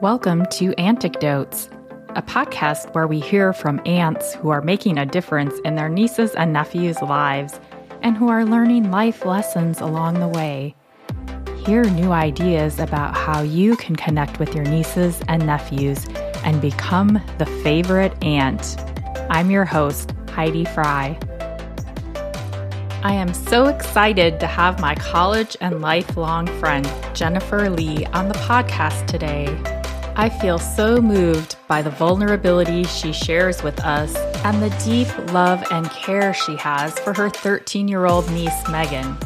Welcome to Auntecdotes, a podcast where we hear from aunts who are making a difference in their nieces and nephews' lives and who are learning life lessons along the way. Hear new ideas about how you can connect with your nieces and nephews and become the favorite aunt. I'm your host, Heidi Fry. I am so excited to have my college and lifelong friend, Jennifer Lee, on the podcast today. I feel so moved by the vulnerability she shares with us and the deep love and care she has for her 13 year old niece, Meghan.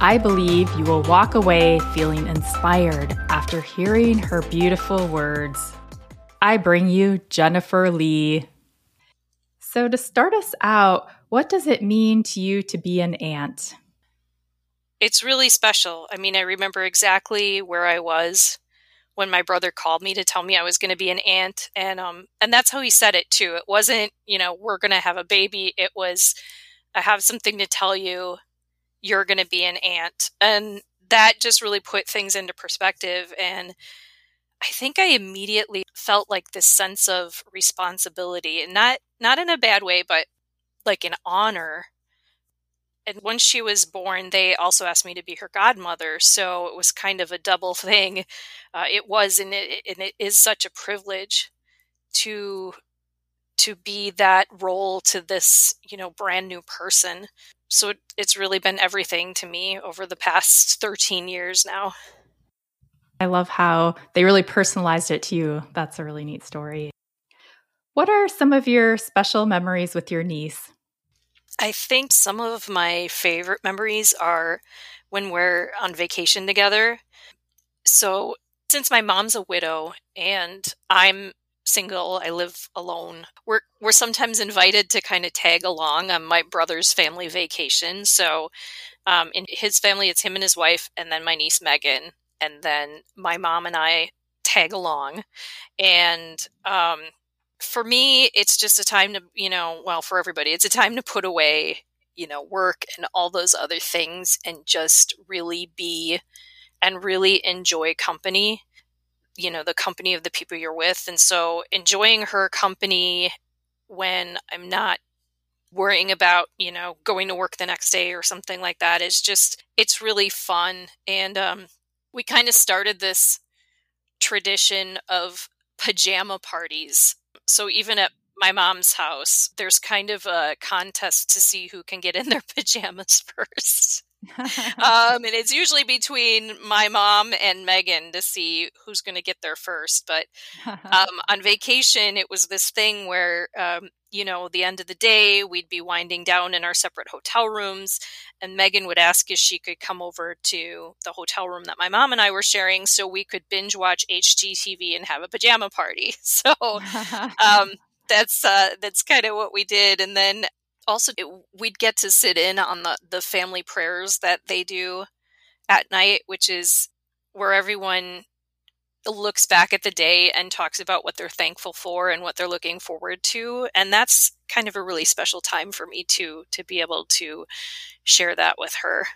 I believe you will walk away feeling inspired after hearing her beautiful words. I bring you Jennifer Lee. So, to start us out, what does it mean to you to be an aunt? It's really special. I mean, I remember exactly where I was when my brother called me to tell me I was going to be an aunt and um and that's how he said it too. It wasn't, you know, we're going to have a baby. It was I have something to tell you. You're going to be an aunt. And that just really put things into perspective and I think I immediately felt like this sense of responsibility and not not in a bad way but like an honor and once she was born, they also asked me to be her godmother. So it was kind of a double thing. Uh, it was, and it, and it is such a privilege to to be that role to this, you know, brand new person. So it, it's really been everything to me over the past 13 years now. I love how they really personalized it to you. That's a really neat story. What are some of your special memories with your niece? I think some of my favorite memories are when we're on vacation together. So, since my mom's a widow and I'm single, I live alone. We're we're sometimes invited to kind of tag along on my brother's family vacation. So, um, in his family, it's him and his wife, and then my niece Meghan, and then my mom and I tag along. And um, for me, it's just a time to, you know, well, for everybody, it's a time to put away, you know, work and all those other things and just really be and really enjoy company, you know, the company of the people you're with. And so enjoying her company when I'm not worrying about, you know, going to work the next day or something like that is just, it's really fun. And um, we kind of started this tradition of pajama parties so even at my mom's house, there's kind of a contest to see who can get in their pajamas first. um, and it's usually between my mom and Meghan to see who's going to get there first. But um, on vacation, it was this thing where, um, you know, the end of the day, we'd be winding down in our separate hotel rooms, and Meghan would ask if she could come over to the hotel room that my mom and I were sharing so we could binge watch HGTV and have a pajama party. So um, that's uh, that's kind of what we did. And then also it, we'd get to sit in on the the family prayers that they do at night, which is where everyone looks back at the day and talks about what they're thankful for and what they're looking forward to. And that's kind of a really special time for me too to be able to share that with her.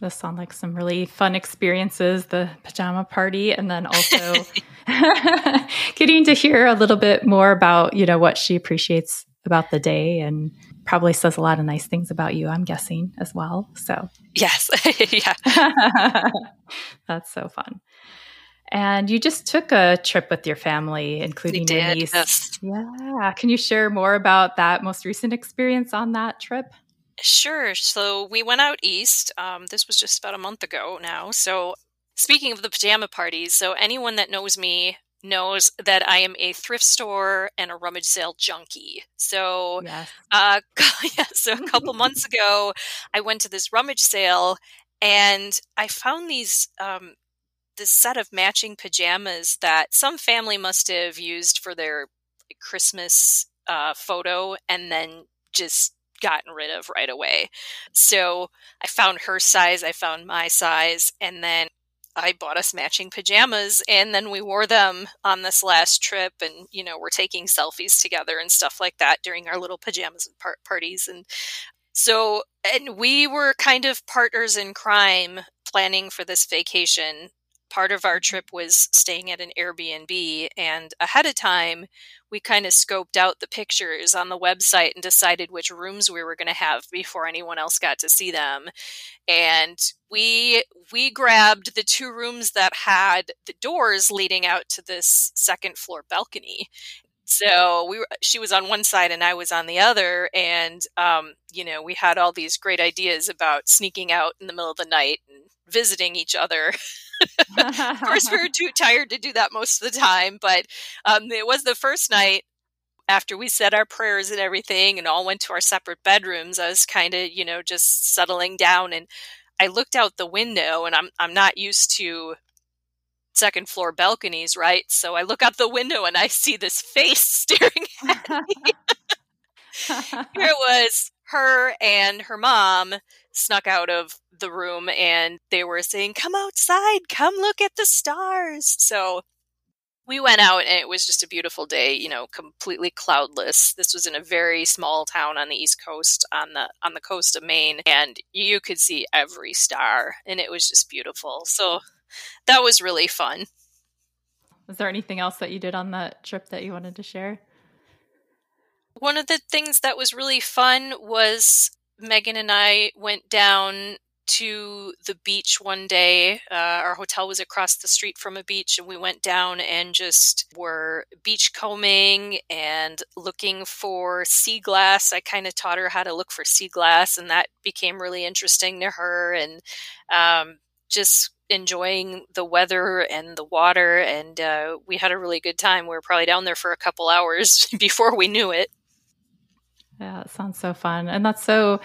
Those sound like some really fun experiences the pajama party and then also getting to hear a little bit more about you know what she appreciates about the day and probably says a lot of nice things about you i'm guessing as well so yes yeah that's so fun and you just took a trip with your family, including your niece. Yes. Yeah. Can you share more about that most recent experience on that trip? Sure. So we went out east. Um, this was just about a month ago now. So speaking of the pajama parties, so anyone that knows me knows that I am a thrift store and a rummage sale junkie. So, yes. uh, yeah, so a couple months ago, I went to this rummage sale and I found these um, this set of matching pajamas that some family must have used for their Christmas uh, photo and then just gotten rid of right away. So I found her size, I found my size, and then I bought us matching pajamas and then we wore them on this last trip and you know we're taking selfies together and stuff like that during our little pajamas par- parties and so and we were kind of partners in crime planning for this vacation part of our trip was staying at an Airbnb. And ahead of time, we kind of scoped out the pictures on the website and decided which rooms we were going to have before anyone else got to see them. And we we grabbed the two rooms that had the doors leading out to this second floor balcony so we were, she was on one side and I was on the other, and um, you know we had all these great ideas about sneaking out in the middle of the night and visiting each other. of course, we were too tired to do that most of the time, but um, it was the first night after we said our prayers and everything and all went to our separate bedrooms. I was kind of you know just settling down and. I looked out the window and I'm I'm not used to second floor balconies, right? So I look out the window and I see this face staring at me. Here it was her and her mom snuck out of the room and they were saying, Come outside, come look at the stars. So we went mm-hmm. out and it was just a beautiful day, you know, completely cloudless. This was in a very small town on the East Coast on the on the coast of Maine and you could see every star and it was just beautiful. So that was really fun. Was there anything else that you did on that trip that you wanted to share? One of the things that was really fun was Meghan and I went down to the beach one day. Uh, our hotel was across the street from a beach, and we went down and just were beach combing and looking for sea glass. I kind of taught her how to look for sea glass, and that became really interesting to her. And um, just enjoying the weather and the water, and uh, we had a really good time. We were probably down there for a couple hours before we knew it. Yeah, it sounds so fun, and that's so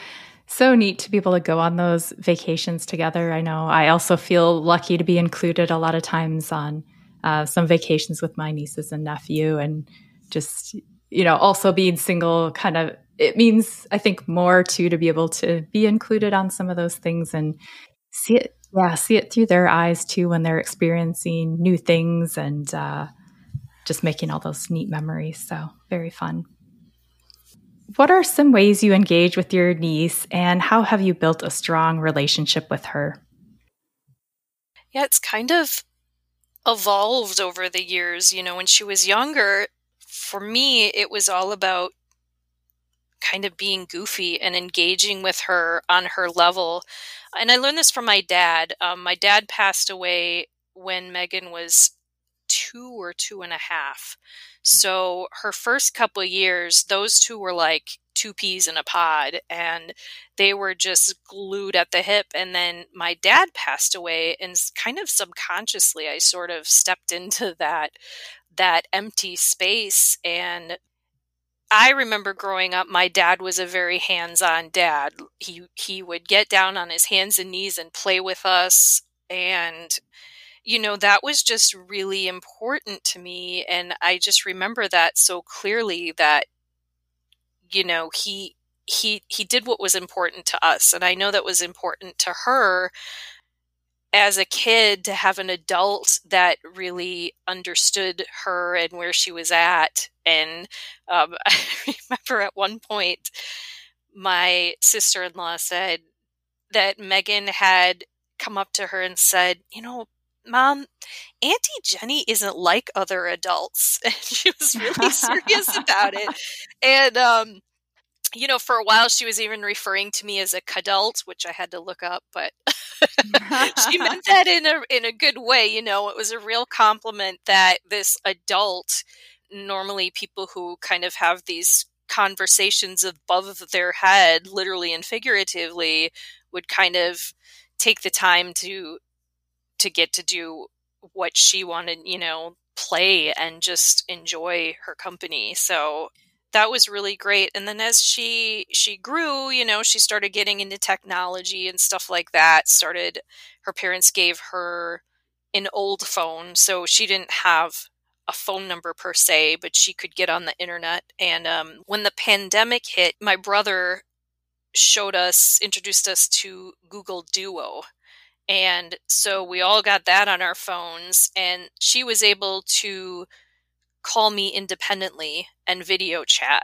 so neat to be able to go on those vacations together. I know I also feel lucky to be included a lot of times on uh, some vacations with my nieces and nephew, and just you know also being single kind of it means I think more too to be able to be included on some of those things and see it yeah see it through their eyes too when they're experiencing new things and uh, just making all those neat memories so very fun what are some ways you engage with your niece and how have you built a strong relationship with her yeah it's kind of evolved over the years you know when she was younger for me it was all about kind of being goofy and engaging with her on her level. And I learned this from my dad. Um, my dad passed away when Meghan was two or two and a half. Mm. So her first couple years, those two were like two peas in a pod and they were just glued at the hip. And then my dad passed away and kind of subconsciously I sort of stepped into that that empty space and I remember growing up, my dad was a very hands-on dad. He he would get down on his hands and knees and play with us, and you know that was just really important to me. And I just remember that so clearly that you know he he he did what was important to us, and I know that was important to her as a kid to have an adult that really understood her and where she was at. And um, I remember at one point, my sister in law said that Meghan had come up to her and said, You know, Mom, Auntie Jenny isn't like other adults. And she was really serious about it. And um, you know, for a while she was even referring to me as a cadult, which I had to look up, but she meant that in a in a good way. You know, it was a real compliment that this adult, normally people who kind of have these conversations above their head, literally and figuratively, would kind of take the time to to get to do what she wanted, you know, play and just enjoy her company. So that was really great. And then as she she grew you know she started getting into technology and stuff like that started her parents gave her an old phone. So she didn't have a phone number per se but she could get on the internet. And um, when the pandemic hit my brother showed us introduced us to google duo and so we all got that on our phones and she was able to call me independently and video chat.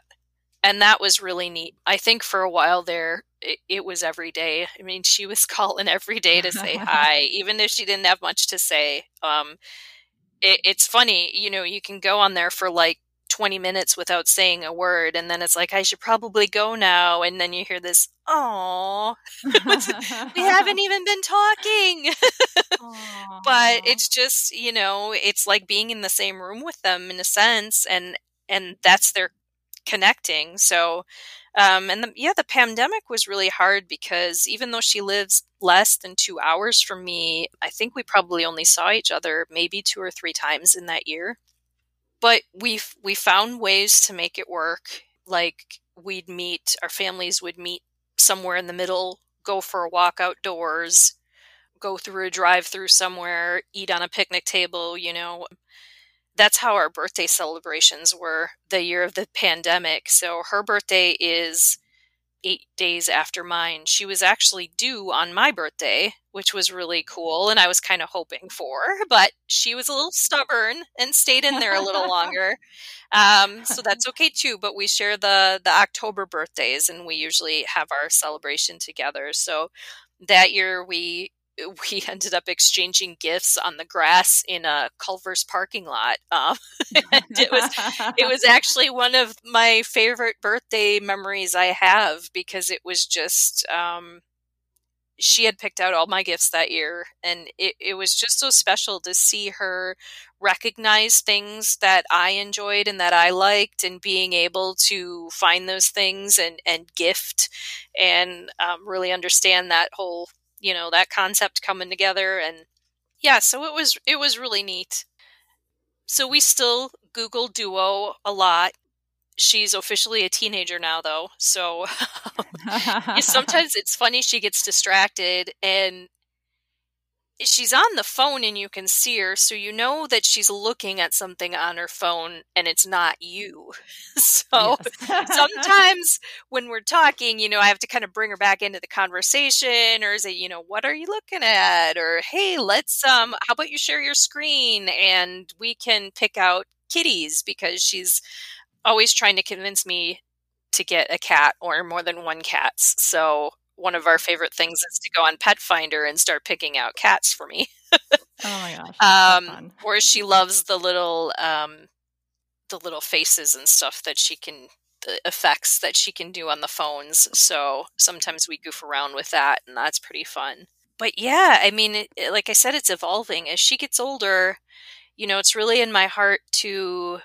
And that was really neat. I think for a while there, it, it was every day. I mean, she was calling every day to say hi, even if she didn't have much to say. Um, it, it's funny, you know, you can go on there for like 20 minutes without saying a word and then it's like i should probably go now and then you hear this oh we haven't even been talking. But it's just you know it's like being in the same room with them in a sense and and that's their connecting so um and the, yeah the pandemic was really hard because even though she lives less than two hours from me i think we probably only saw each other maybe two or three times in that year but we we found ways to make it work. Like we'd meet, our families would meet somewhere in the middle, go for a walk outdoors, go through a drive-through somewhere, eat on a picnic table. You know, that's how our birthday celebrations were the year of the pandemic. So her birthday is eight days after mine. She was actually due on my birthday, which was really cool and I was kind of hoping for, but she was a little stubborn and stayed in there a little longer. Um, so that's okay too. But we share the the October birthdays and we usually have our celebration together. So that year we we ended up exchanging gifts on the grass in a Culver's parking lot. Um, it was it was actually one of my favorite birthday memories I have because it was just um, she had picked out all my gifts that year, and it, it was just so special to see her recognize things that I enjoyed and that I liked, and being able to find those things and and gift and um, really understand that whole you know that concept coming together and yeah so it was it was really neat. So we still google duo a lot. She's officially a teenager now though so sometimes it's funny she gets distracted and she's on the phone and you can see her so you know that she's looking at something on her phone and it's not you. So sometimes when we're talking you know i have to kind of bring her back into the conversation or say you know what are you looking at? or hey let's um how about you share your screen? and we can pick out kitties because she's always trying to convince me to get a cat or more than one cats so one of our favorite things is to go on Pet Finder and start picking out cats for me. oh my gosh! Um, or she loves the little um, the little faces and stuff that she can the effects that she can do on the phones. So sometimes we goof around with that, and that's pretty fun. But yeah, I mean, it, like I said, it's evolving as she gets older. You know, it's really in my heart to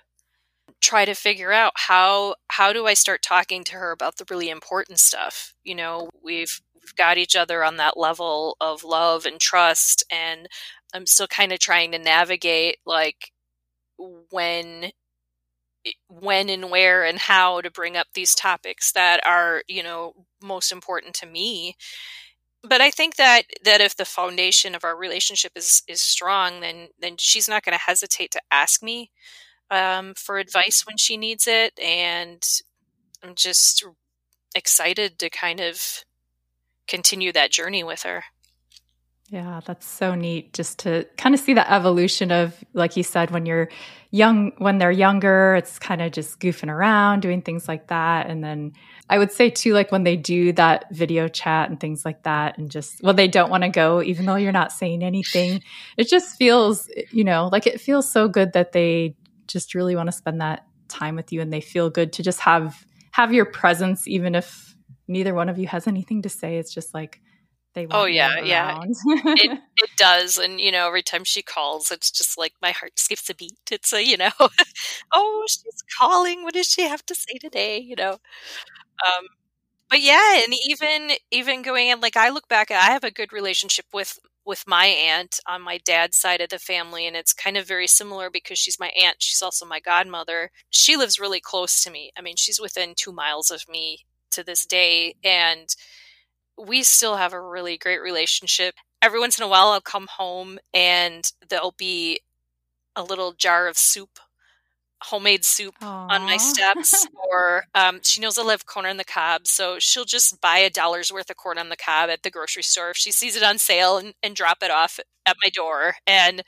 try to figure out how how do I start talking to her about the really important stuff. You know, we've we've got each other on that level of love and trust and I'm still kind of trying to navigate like when when and where and how to bring up these topics that are, you know, most important to me. But I think that that if the foundation of our relationship is is strong, then then she's not going to hesitate to ask me um, for advice when she needs it. And I'm just excited to kind of continue that journey with her. Yeah, that's so neat just to kind of see the evolution of, like you said, when you're young, when they're younger, it's kind of just goofing around, doing things like that. And then I would say too, like when they do that video chat and things like that, and just, well, they don't want to go, even though you're not saying anything. It just feels, you know, like it feels so good that they just really want to spend that time with you and they feel good to just have have your presence even if neither one of you has anything to say. It's just like they oh yeah yeah. it, it does and you know every time she calls it's just like my heart skips a beat. It's a you know oh she's calling. What does she have to say today? You know? Um but yeah and even even going in like i look back i have a good relationship with with my aunt on my dad's side of the family and it's kind of very similar because she's my aunt she's also my godmother. She lives really close to me. I mean she's within 2 miles of me to this day and we still have a really great relationship. Every once in a while i'll come home and there'll be a little jar of soup homemade soup Aww. on my steps or um, she knows i live corn on the cob so she'll just buy a dollar's worth of corn on the cob at the grocery store if she sees it on sale and, and drop it off at my door and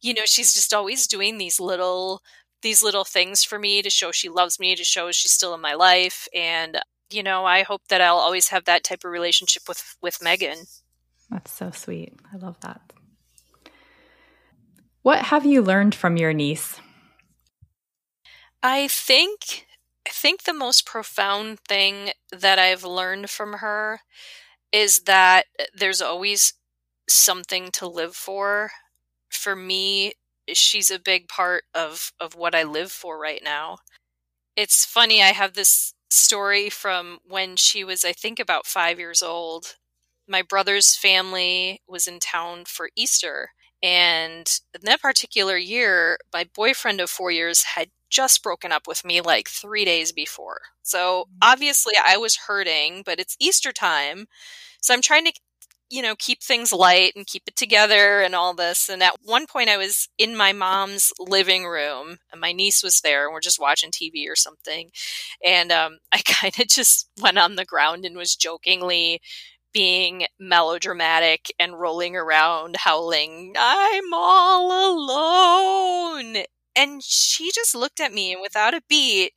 you know she's just always doing these little these little things for me to show she loves me to show she's still in my life and you know, I hope that I'll always have that type of relationship with with Meghan. That's so sweet. I love that. What have you learned from your niece? I think I think the most profound thing that I've learned from her is that uh, there's always something to live for. For me, she's a big part of of what I live for right now. It's funny, I have this story from when she was I think about 5 years old. My brother's family was in town for Easter and in that particular year, my boyfriend of 4 years had just broken up with me like 3 days before. So, mm. obviously I was hurting, but it's Easter time. So I'm trying to you know, keep things light and keep it together and all this. And at one point, I was in my mom's living room, and my niece was there, and we're just watching TV or something. And um, I kind of just went on the ground and was jokingly being melodramatic and rolling around, howling, I'm all alone. And she just looked at me, and without a beat,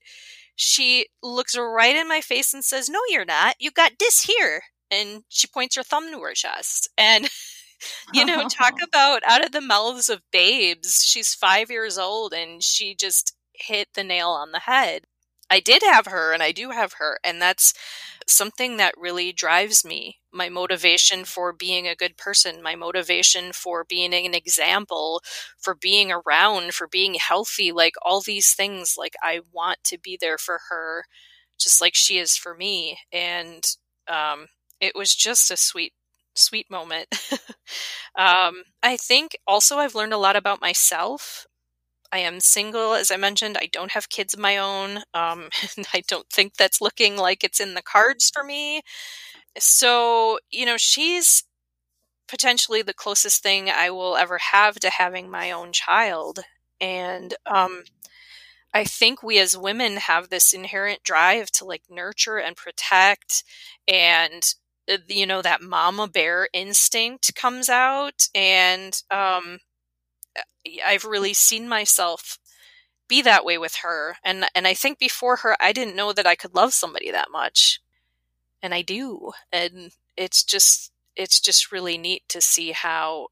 she looks right in my face and says, No, you're not. You got this here and she points her thumb to her chest. And, you know, talk about out of the mouths of babes. She's five years old and she just hit the nail on the head. I did have her and I do have her. And that's something that really drives me. My motivation for being a good person, my motivation for being an example, for being around, for being healthy, like all these things. Like I want to be there for her just like she is for me. And um, it was just a sweet sweet moment. um, I think also I've learned a lot about myself. I am single, as I mentioned. I don't have kids of my own. Um, I don't think that's looking like it's in the cards for me. So, you know, she's potentially the closest thing I will ever have to having my own child. And um, I think we as women have this inherent drive to like nurture and protect and uh, you know that mama bear instinct comes out. And um i've really seen myself be that way with her. And and i think before her i didn't know that i could love somebody that much and i do and it's just it's just really neat to see how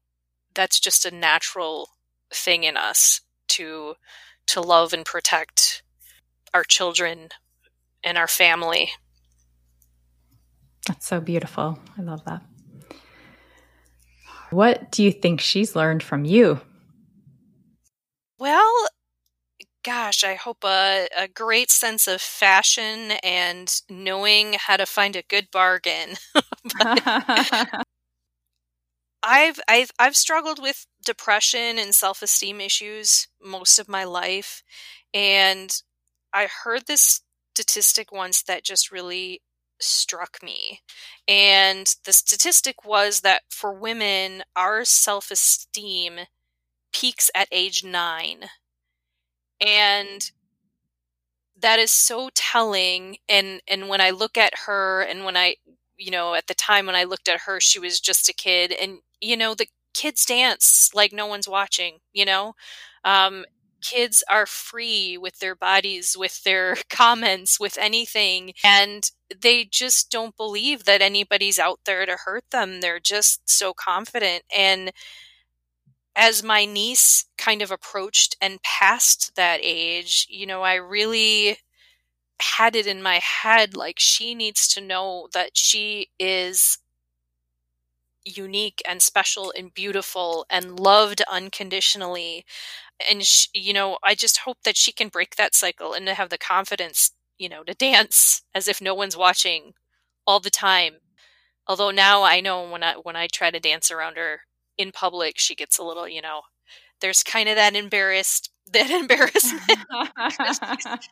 that's just a natural thing in us to to love and protect our children and our family that's so beautiful. I love that. What do you think she's learned from you? Well, gosh, I hope a, a great sense of fashion and knowing how to find a good bargain. I've I've I've struggled with depression and self-esteem issues most of my life and I heard this statistic once that just really struck me. And the statistic was that for women, our self esteem peaks at age nine. And that is so telling and and when i look at her and when i you know at the time when i looked at her she was just a kid and you know the kids dance like no one's watching you know um, kids are free with their bodies, with their comments, with anything. And they just don't believe that anybody's out there to hurt them. They're just so confident. And as my niece kind of approached and passed that age, you know, I really had it in my head like she needs to know that she is unique and special and beautiful and loved unconditionally. And she, you know i just hope that she can break that cycle and to have the confidence you know to dance as if no one's watching all the time. Although now i know when i when i try to dance around her in public she gets a little you know there's kind of that embarrassed that embarrassment.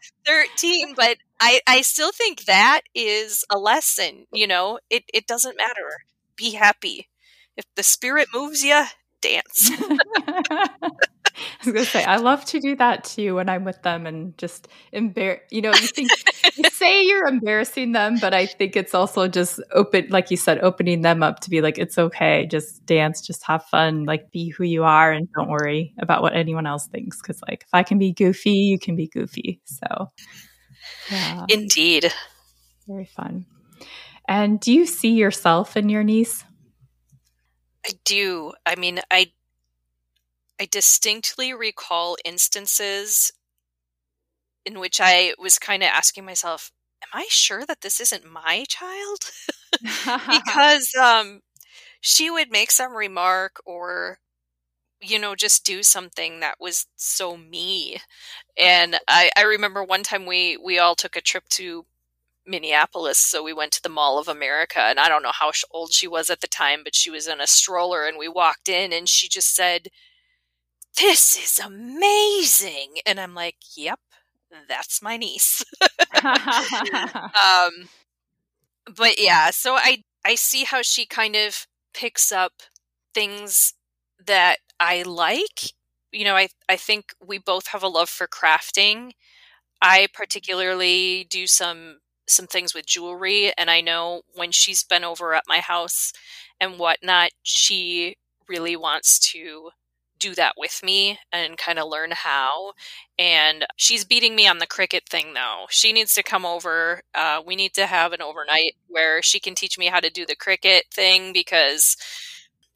13 but i i still think that is a lesson you know? It it doesn't matter. Be happy. If the spirit moves you dance I was gonna say I love to do that too when I'm with them and just embarrass. You know, you think you say you're embarrassing them, but I think it's also just open, like you said, opening them up to be like, it's okay, just dance, just have fun, like be who you are, and don't worry about what anyone else thinks. Because like if I can be goofy, you can be goofy. So, yeah. indeed, Very fun. And do you see yourself in your niece? I do. I mean, I I distinctly recall instances in which I was kind of asking myself, am I sure that this isn't my child? because um she would make some remark or you know just do something that was so me and i i remember one time we we all took a trip to minneapolis so we went to the mall of america and i don't know how old she was at the time but she was in a stroller and we walked in and she just said this is amazing and i'm like yep that's my niece um but yeah so i i see how she kind of picks up things that I like. You know, I I think we both have a love for crafting. I particularly do some some things with jewelry, and I know when she's been over at my house and whatnot, she really wants to do that with me and kind of learn how. And she's beating me on the Cricut thing, though. She needs to come over. Uh, we need to have an overnight where she can teach me how to do the Cricut thing because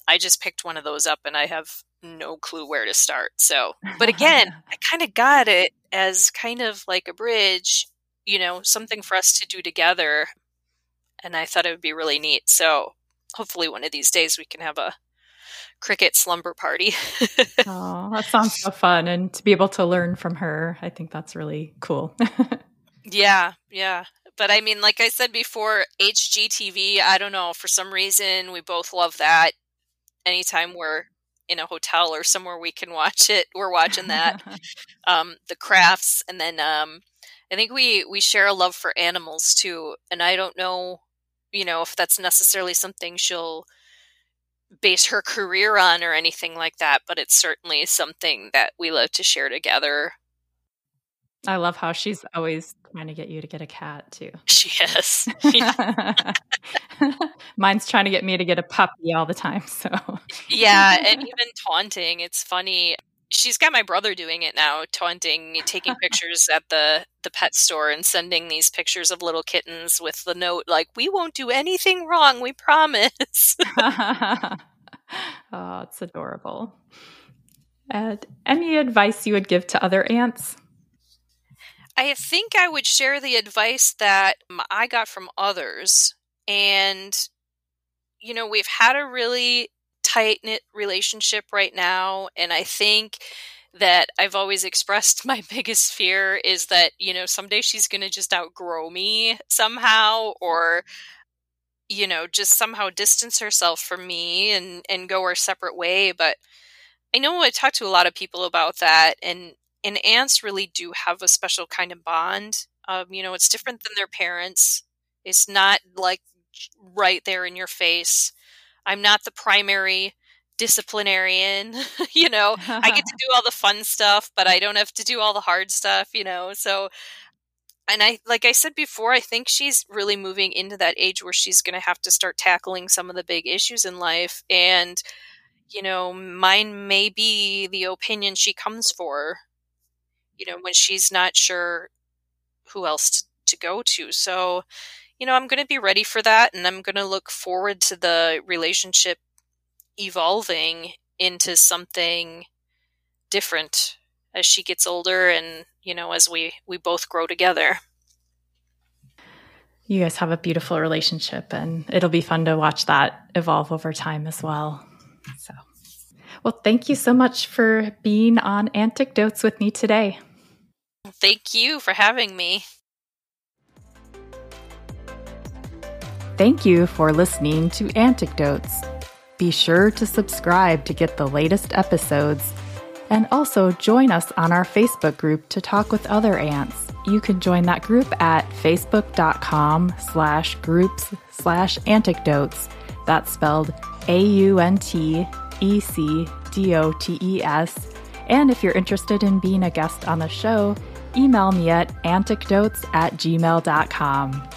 I just picked one of those up and I have no clue where to start. So, but again, I kind of got it as kind of like a bridge, you know, something for us to do together. And I thought it would be really neat. So, hopefully, one of these days we can have a Cricut slumber party. oh, that sounds so fun. And to be able to learn from her, I think that's really cool. yeah, yeah. But I mean, like I said before, HGTV, I don't know, for some reason, we both love that. Anytime we're in a hotel or somewhere we can watch it. We're watching that. um, the crafts, and then um, I think we we share a love for animals too. And I don't know, you know, if that's necessarily something she'll base her career on or anything like that, but it's certainly something that we love to share together. I love how she's always trying to get you to get a cat too. She is. Mine's trying to get me to get a puppy all the time. So yeah, and even taunting. It's funny. She's got my brother doing it now, taunting, taking pictures at the the pet store and sending these pictures of little kittens with the note like, "We won't do anything wrong, we promise." oh, it's adorable. And any advice you would give to other aunts? I think I would share the advice that I got from others. And, you know, we've had a really tight knit relationship right now. And I think that I've always expressed my biggest fear is that, you know, someday she's going to just outgrow me somehow or, you know, just somehow distance herself from me and, and go our separate way. But I know I talked to a lot of people about that. And and aunts really do have a special kind of bond. Um, you know, it's different than their parents. It's not like right there in your face. I'm not the primary disciplinarian. you know, I get to do all the fun stuff, but I don't have to do all the hard stuff, you know. So and I like I said before, I think she's really moving into that age where she's going to have to start tackling some of the big issues in life and you know, mine may be the opinion she comes for you know, when she's not sure who else to, to go to. So, you know, I'm going to be ready for that and I'm going to look forward to the relationship evolving into something different as she gets older and, you know, as we we both grow together. You guys have a beautiful relationship and it'll be fun to watch that evolve over time as well. So well, thank you so much for being on Auntecdotes with me today. Thank you for having me. Thank you for listening to Auntecdotes. Be sure to subscribe to get the latest episodes and also join us on our Facebook group to talk with other aunts. You can join that group at facebook.com slash groups slash auntecdotes. That's spelled A-U-N-T E C D O T E S. And if you're interested in being a guest on the show, email me at auntecdotes at gmail.com.